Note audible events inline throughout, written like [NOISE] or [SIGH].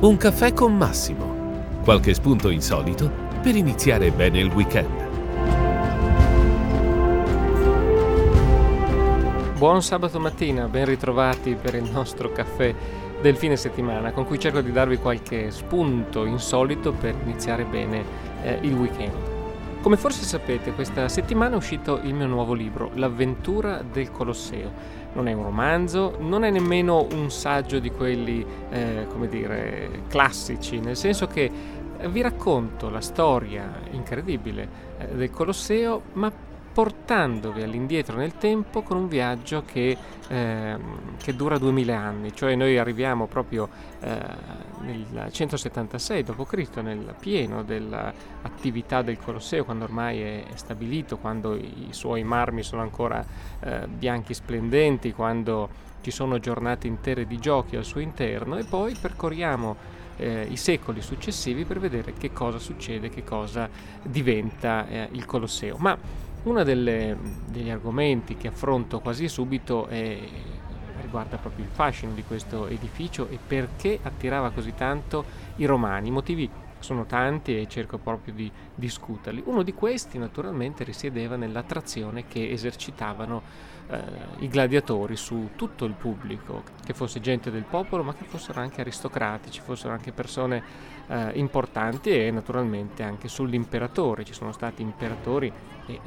Un caffè con Massimo. Qualche spunto insolito per iniziare bene il weekend. Buon sabato mattina, ben ritrovati per il nostro caffè del fine settimana con cui cerco di darvi qualche spunto insolito per iniziare bene eh, il weekend. Come forse sapete, questa settimana è uscito il mio nuovo libro, L'avventura del Colosseo. Non è un romanzo, non è nemmeno un saggio di quelli, eh, come dire, classici, nel senso che vi racconto la storia incredibile eh, del Colosseo, ma portandovi all'indietro nel tempo con un viaggio che, eh, che dura 2000 anni, cioè noi arriviamo proprio eh, nel 176 d.C., nel pieno dell'attività del Colosseo, quando ormai è, è stabilito, quando i suoi marmi sono ancora eh, bianchi splendenti, quando ci sono giornate intere di giochi al suo interno e poi percorriamo eh, i secoli successivi per vedere che cosa succede, che cosa diventa eh, il Colosseo. Ma uno degli argomenti che affronto quasi subito è, riguarda proprio il fascino di questo edificio e perché attirava così tanto i romani. I motivi sono tanti e cerco proprio di discuterli. Uno di questi naturalmente risiedeva nell'attrazione che esercitavano i gladiatori su tutto il pubblico, che fosse gente del popolo ma che fossero anche aristocratici, fossero anche persone eh, importanti e naturalmente anche sull'imperatore. Ci sono stati imperatori e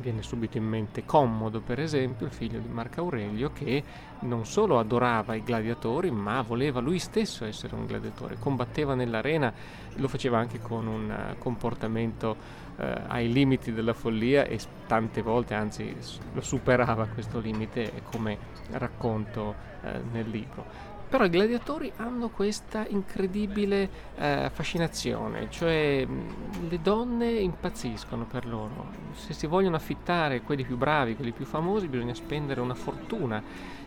viene subito in mente Commodo, per esempio, il figlio di Marco Aurelio, che non solo adorava i gladiatori, ma voleva lui stesso essere un gladiatore, combatteva nell'arena, lo faceva anche con un eh, comportamento eh, ai limiti della follia e tante volte, anzi, lo superava questo limite, come racconto eh, nel libro. Però i gladiatori hanno questa incredibile eh, fascinazione, cioè le donne impazziscono per loro. Se si vogliono affittare quelli più bravi, quelli più famosi, bisogna spendere una fortuna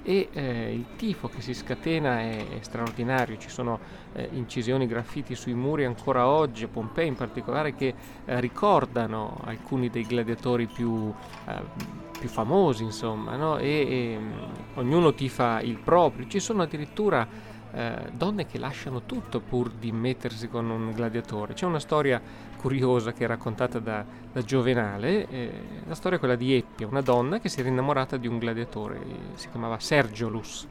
e eh, il tifo che si scatena è, è straordinario. Ci sono eh, incisioni, graffiti sui muri ancora oggi, a Pompei in particolare, che eh, ricordano alcuni dei gladiatori più eh, più famosi, insomma, no? e, e mm, ognuno tifa il proprio. Ci sono addirittura eh, donne che lasciano tutto pur di mettersi con un gladiatore. C'è una storia curiosa che è raccontata da, da Giovenale, eh, la storia è quella di Eppia, una donna che si era innamorata di un gladiatore, si chiamava Sergiolus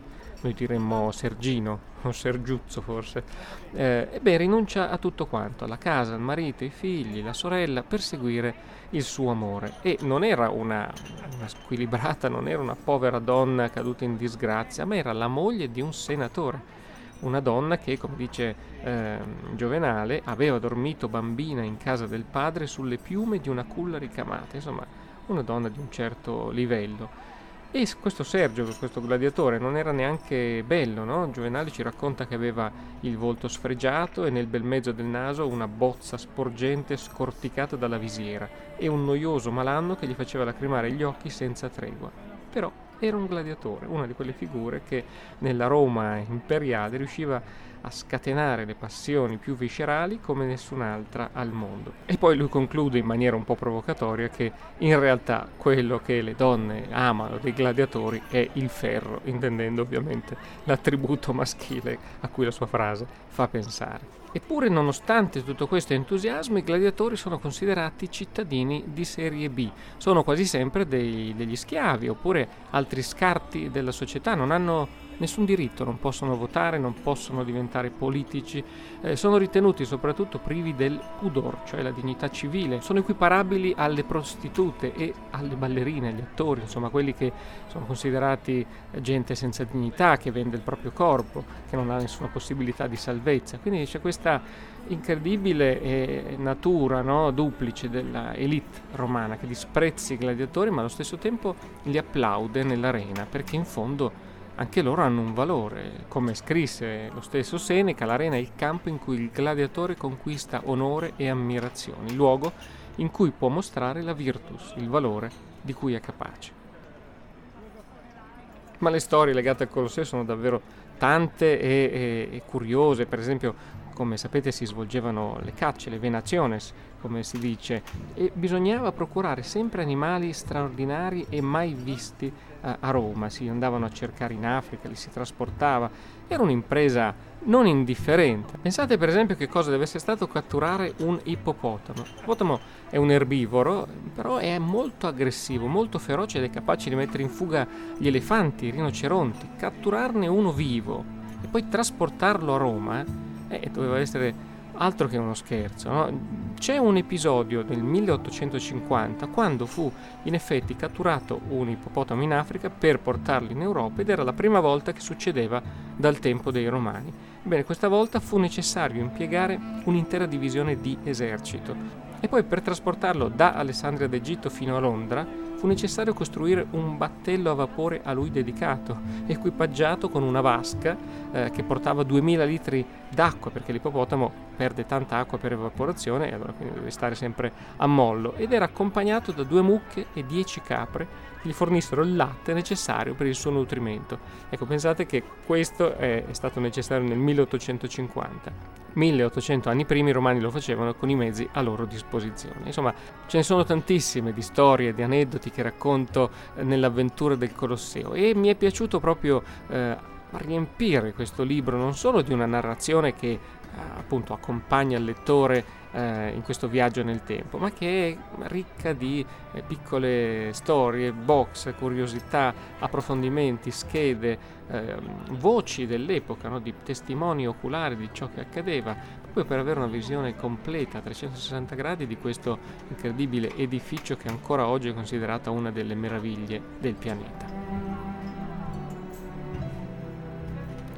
noi diremmo Sergino o Sergiuzzo forse, eh, ebbene rinuncia a tutto quanto, alla casa, al marito, ai figli, la sorella, per seguire il suo amore. E non era una, una squilibrata, non era una povera donna caduta in disgrazia, ma era la moglie di un senatore. Una donna che, come dice eh, Giovenale, aveva dormito bambina in casa del padre sulle piume di una culla ricamata, insomma, una donna di un certo livello. E questo Sergio, questo gladiatore, non era neanche bello, no? Giovenale ci racconta che aveva il volto sfregiato e nel bel mezzo del naso una bozza sporgente scorticata dalla visiera e un noioso malanno che gli faceva lacrimare gli occhi senza tregua. Però era un gladiatore, una di quelle figure che nella Roma imperiale riusciva a scatenare le passioni più viscerali come nessun'altra al mondo. E poi lui conclude in maniera un po' provocatoria che in realtà quello che le donne amano dei gladiatori è il ferro, intendendo ovviamente l'attributo maschile a cui la sua frase fa pensare. Eppure, nonostante tutto questo entusiasmo, i gladiatori sono considerati cittadini di serie B, sono quasi sempre dei, degli schiavi oppure altri scarti della società, non hanno nessun diritto, non possono votare, non possono diventare politici, eh, sono ritenuti soprattutto privi del pudor, cioè la dignità civile, sono equiparabili alle prostitute e alle ballerine, agli attori, insomma quelli che sono considerati gente senza dignità, che vende il proprio corpo, che non ha nessuna possibilità di salvezza. Quindi c'è questa incredibile eh, natura no, duplice della elite romana che disprezza i gladiatori ma allo stesso tempo li applaude nell'arena perché in fondo anche loro hanno un valore. Come scrisse lo stesso Seneca, l'arena è il campo in cui il gladiatore conquista onore e ammirazione, il luogo in cui può mostrare la virtus, il valore di cui è capace. Ma le storie legate al Colosseo sono davvero tante e, e, e curiose, per esempio come sapete si svolgevano le cacce, le venaciones, come si dice, e bisognava procurare sempre animali straordinari e mai visti a Roma, si andavano a cercare in Africa, li si trasportava era un'impresa non indifferente. Pensate per esempio che cosa deve essere stato catturare un ippopotamo. L'ippopotamo è un erbivoro, però è molto aggressivo, molto feroce ed è capace di mettere in fuga gli elefanti, i rinoceronti. Catturarne uno vivo e poi trasportarlo a Roma eh, doveva essere altro che uno scherzo. No? C'è un episodio del 1850 quando fu in effetti catturato un ippopotamo in Africa per portarlo in Europa ed era la prima volta che succedeva dal tempo dei Romani. Bene, questa volta fu necessario impiegare un'intera divisione di esercito e poi per trasportarlo da Alessandria d'Egitto fino a Londra fu necessario costruire un battello a vapore a lui dedicato, equipaggiato con una vasca eh, che portava 2000 litri d'acqua, perché l'ippopotamo perde tanta acqua per evaporazione e allora quindi deve stare sempre a mollo, ed era accompagnato da due mucche e 10 capre che gli fornissero il latte necessario per il suo nutrimento. Ecco, pensate che questo è stato necessario nel 1850. 1800 anni prima i romani lo facevano con i mezzi a loro disposizione. Insomma, ce ne sono tantissime di storie, di aneddoti che racconto eh, nell'avventura del Colosseo e mi è piaciuto proprio eh, riempire questo libro non solo di una narrazione che eh, appunto accompagna il lettore eh, in questo viaggio nel tempo, ma che è ricca di eh, piccole storie, box, curiosità, approfondimenti, schede, eh, voci dell'epoca, no? di testimoni oculari di ciò che accadeva, proprio per avere una visione completa a 360 gradi di questo incredibile edificio che ancora oggi è considerata una delle meraviglie del pianeta.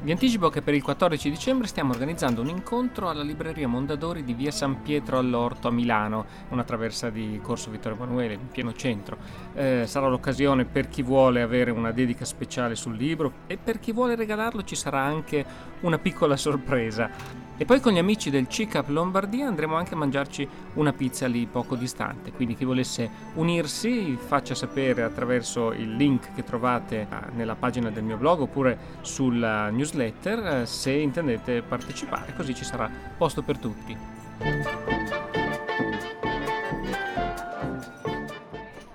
Vi anticipo che per il 14 dicembre stiamo organizzando un incontro alla libreria Mondadori di via San Pietro all'Orto a Milano, una traversa di Corso Vittorio Emanuele, in pieno centro. Eh, sarà l'occasione per chi vuole avere una dedica speciale sul libro e per chi vuole regalarlo ci sarà anche una piccola sorpresa. E poi con gli amici del CICAP Lombardia andremo anche a mangiarci una pizza lì poco distante, quindi chi volesse unirsi faccia sapere attraverso il link che trovate eh, nella pagina del mio blog oppure sulla newsletter eh, se intendete partecipare, così ci sarà posto per tutti.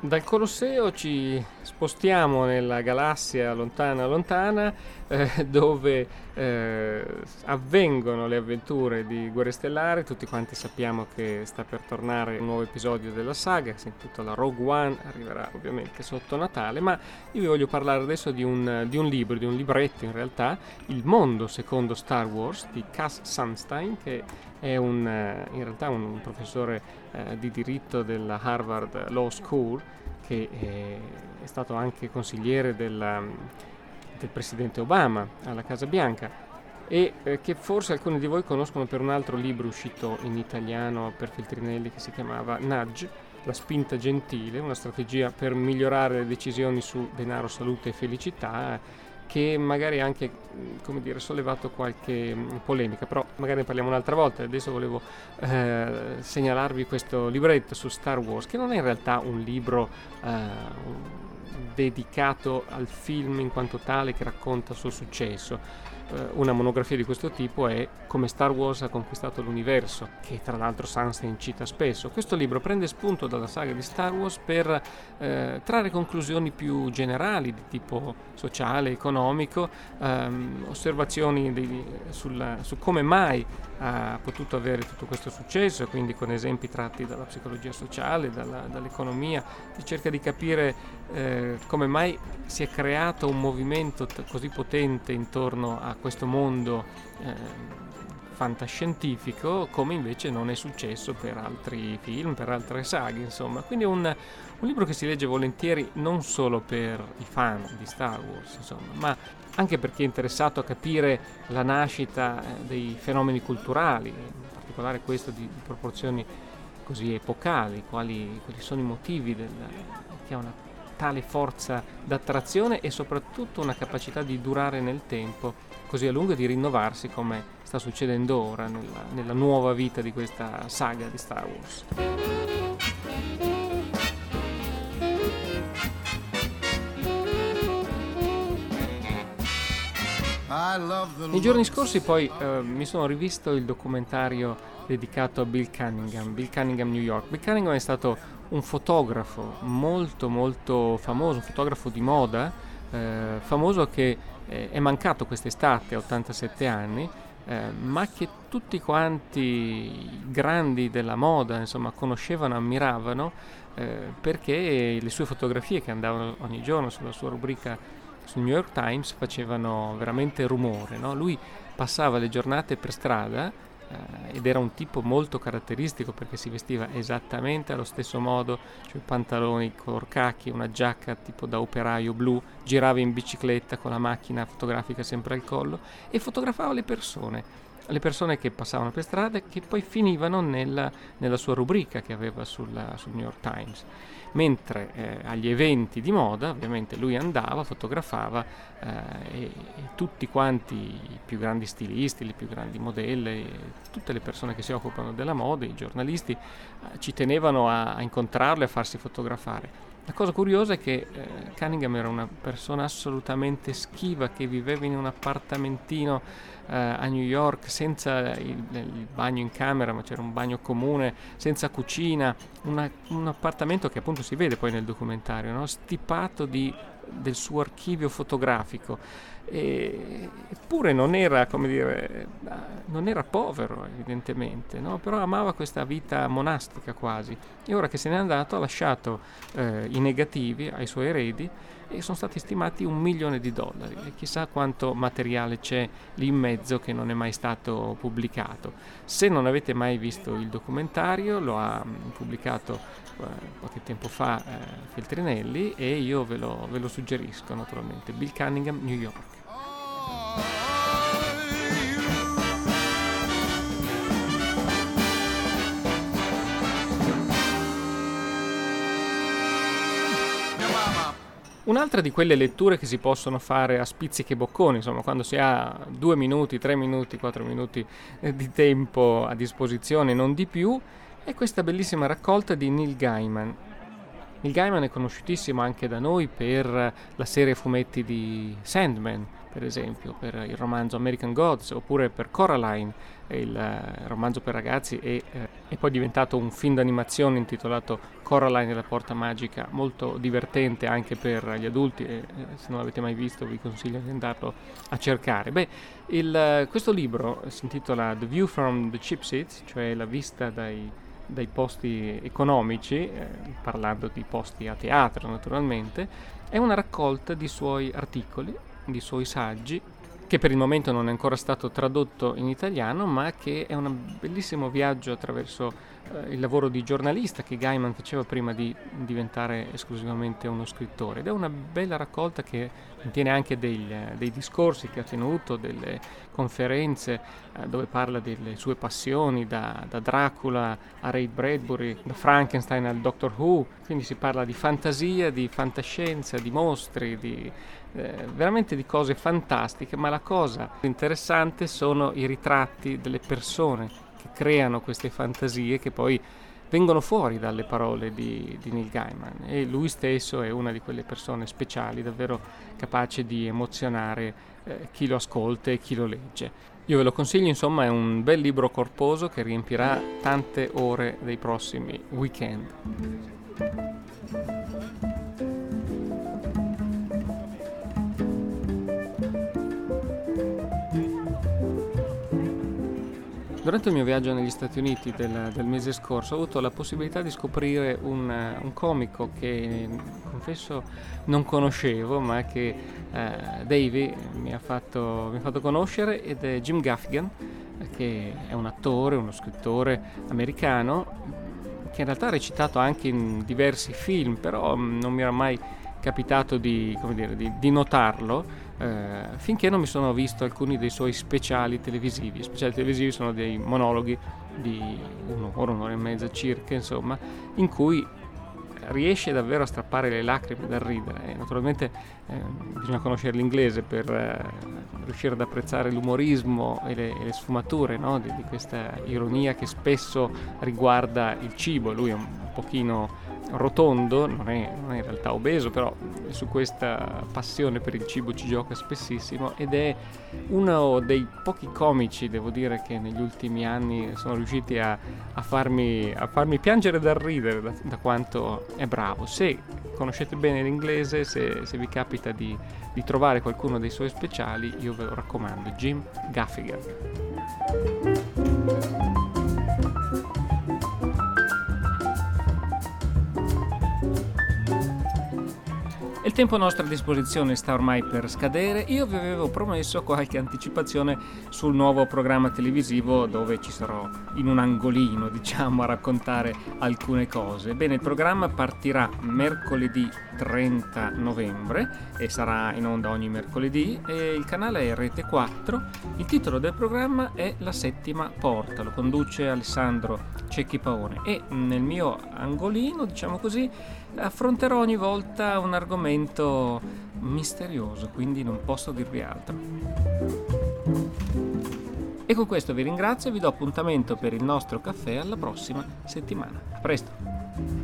Dal Colosseo ci spostiamo nella galassia lontana lontana eh, dove eh, avvengono le avventure di Guerre Stellari, tutti quanti sappiamo che sta per tornare un nuovo episodio della saga, si intitola Rogue One, arriverà ovviamente sotto Natale, ma io vi voglio parlare adesso di un, di un libro, di un libretto in realtà, Il mondo secondo Star Wars di Cass Sunstein che è un, eh, in realtà un professore eh, di diritto della Harvard Law School che è, è stato anche consigliere della, del presidente Obama alla Casa Bianca e eh, che forse alcuni di voi conoscono per un altro libro uscito in italiano per Feltrinelli che si chiamava Nudge, la spinta gentile, una strategia per migliorare le decisioni su denaro, salute e felicità che magari ha anche come dire, sollevato qualche polemica, però magari ne parliamo un'altra volta. Adesso volevo eh, segnalarvi questo libretto su Star Wars, che non è in realtà un libro eh, dedicato al film in quanto tale che racconta il suo successo una monografia di questo tipo è Come Star Wars ha conquistato l'universo, che tra l'altro Sunstein cita spesso. Questo libro prende spunto dalla saga di Star Wars per eh, trarre conclusioni più generali di tipo sociale, economico, ehm, osservazioni di, sul, su come mai ha potuto avere tutto questo successo, quindi con esempi tratti dalla psicologia sociale, dalla, dall'economia, si cerca di capire eh, come mai si è creato un movimento t- così potente intorno a questo mondo eh, fantascientifico, come invece non è successo per altri film, per altre saghe, insomma. Quindi è un, un libro che si legge volentieri non solo per i fan di Star Wars, insomma, ma anche per chi è interessato a capire la nascita eh, dei fenomeni culturali, in particolare questo di, proporzioni così epocali, quali, quali sono i motivi del, che ha una tale forza d'attrazione e soprattutto una capacità di durare nel tempo così a lungo e di rinnovarsi come sta succedendo ora nella, nella nuova vita di questa saga di Star Wars. Nei giorni scorsi poi eh, mi sono rivisto il documentario dedicato a Bill Cunningham, Bill Cunningham New York. Bill Cunningham è stato un fotografo molto molto famoso, un fotografo di moda eh, famoso che eh, è mancato quest'estate a 87 anni, eh, ma che tutti quanti i grandi della moda insomma, conoscevano, ammiravano, eh, perché le sue fotografie che andavano ogni giorno sulla sua rubrica sul New York Times facevano veramente rumore. No? Lui passava le giornate per strada eh, ed era un tipo molto caratteristico perché si vestiva esattamente allo stesso modo, cioè pantaloni color cacchi, una giacca tipo da operaio blu, girava in bicicletta con la macchina fotografica sempre al collo e fotografava le persone le persone che passavano per strada e che poi finivano nella, nella sua rubrica che aveva sulla, sul New York Times. Mentre eh, agli eventi di moda, ovviamente lui andava, fotografava eh, e, e, tutti quanti i più grandi stilisti, le più grandi modelle, tutte le persone che si occupano della moda, i giornalisti, eh, ci tenevano a, a incontrarlo e a farsi fotografare. La cosa curiosa è che eh, Cunningham era una persona assolutamente schiva che viveva in un appartamentino eh, a New York senza il, il, bagno in camera, ma c'era un bagno comune, senza cucina, una, un appartamento che appunto si vede poi nel documentario, no? stipato di, del suo archivio fotografico eppure non era, come dire, non era povero evidentemente, no? però amava questa vita monastica quasi e ora che se n'è andato ha lasciato eh, i negativi ai suoi eredi e sono stati stimati un milione di dollari e chissà quanto materiale c'è lì in mezzo che non è mai stato pubblicato. Se non avete mai visto il documentario lo ha mm, pubblicato qualche tempo fa eh, Feltrinelli e io ve lo, ve lo suggerisco naturalmente, Bill Cunningham, New York. Un'altra di quelle letture che si possono fare a spizzichi e bocconi, insomma, quando si ha due minuti, tre minuti, quattro minuti eh, di tempo a disposizione, non di più, è questa bellissima raccolta di Neil Gaiman. Neil Gaiman è conosciutissimo anche da noi per la serie fumetti di Sandman, per esempio, per il romanzo American Gods, oppure per Coraline, il eh, romanzo per ragazzi, e eh, è poi diventato un film d'animazione intitolato Coraline e la porta magica, molto divertente anche per gli adulti, e eh, se non l'avete mai visto vi consiglio di andarlo a cercare. Beh, il, questo libro si intitola The View from the Cheap Seats, cioè la vista dai, dai posti economici, eh, parlando di posti a teatro naturalmente, è una raccolta di suoi articoli di suoi saggi, che per il momento non è ancora stato tradotto in italiano, ma che è un bellissimo viaggio attraverso eh, il lavoro di giornalista che Gaiman faceva prima di diventare esclusivamente uno scrittore. Ed è una bella raccolta che contiene anche dei, dei discorsi che ha tenuto, delle conferenze eh, dove parla delle sue passioni, da, da, Dracula a Ray Bradbury, da Frankenstein al Doctor Who, quindi si parla di fantasia, di fantascienza, di mostri, di, eh, veramente di cose fantastiche, ma la cosa interessante sono i ritratti delle persone che creano queste fantasie che poi vengono fuori dalle parole di, di, Neil Gaiman e lui stesso è una di quelle persone speciali, davvero capace di emozionare eh, chi lo ascolta e chi lo legge. Io ve lo consiglio, insomma, è un bel libro corposo che riempirà tante ore dei prossimi weekend. Durante il mio viaggio negli Stati Uniti del, del, mese scorso ho avuto la possibilità di scoprire un, un comico che confesso non conoscevo ma che eh, Davey mi ha, fatto, mi ha fatto conoscere ed è Jim Gaffigan che è un attore, uno scrittore americano che in realtà ha recitato anche in diversi film però non mi era mai capitato di, dire, di, di notarlo eh, finché non mi sono visto alcuni dei suoi speciali televisivi. I speciali televisivi sono dei monologhi di un'ora, un'ora e mezza circa, insomma, in cui riesce davvero a strappare le lacrime dal ridere. E naturalmente eh, bisogna conoscere l'inglese per eh, riuscire ad apprezzare l'umorismo e le, e le sfumature no? di, di, questa ironia che spesso riguarda il cibo. Lui è un, un pochino rotondo, non è, non è, in realtà obeso, però su questa passione per il cibo ci gioca spessissimo ed è uno dei pochi comici, devo dire, che negli ultimi anni sono riusciti a, a, farmi, a farmi, piangere dal ridere da, da, quanto è bravo. Se conoscete bene l'inglese, se, se vi capita di, di trovare qualcuno dei suoi speciali, io ve lo raccomando, Jim Gaffigan. Tempo a nostra disposizione sta ormai per scadere. Io vi avevo promesso qualche anticipazione sul nuovo programma televisivo dove ci sarò in un angolino, [LAUGHS] diciamo, a raccontare alcune cose. Bene, il programma partirà mercoledì 30 novembre e sarà in onda ogni mercoledì e il canale è Rete 4. Il titolo del programma è La settima porta, lo conduce Alessandro Cecchi Paone e nel mio angolino, diciamo così, affronterò ogni volta un argomento misterioso, quindi non posso dirvi altro. E con questo vi ringrazio e vi do appuntamento per il nostro caffè alla prossima settimana. A presto!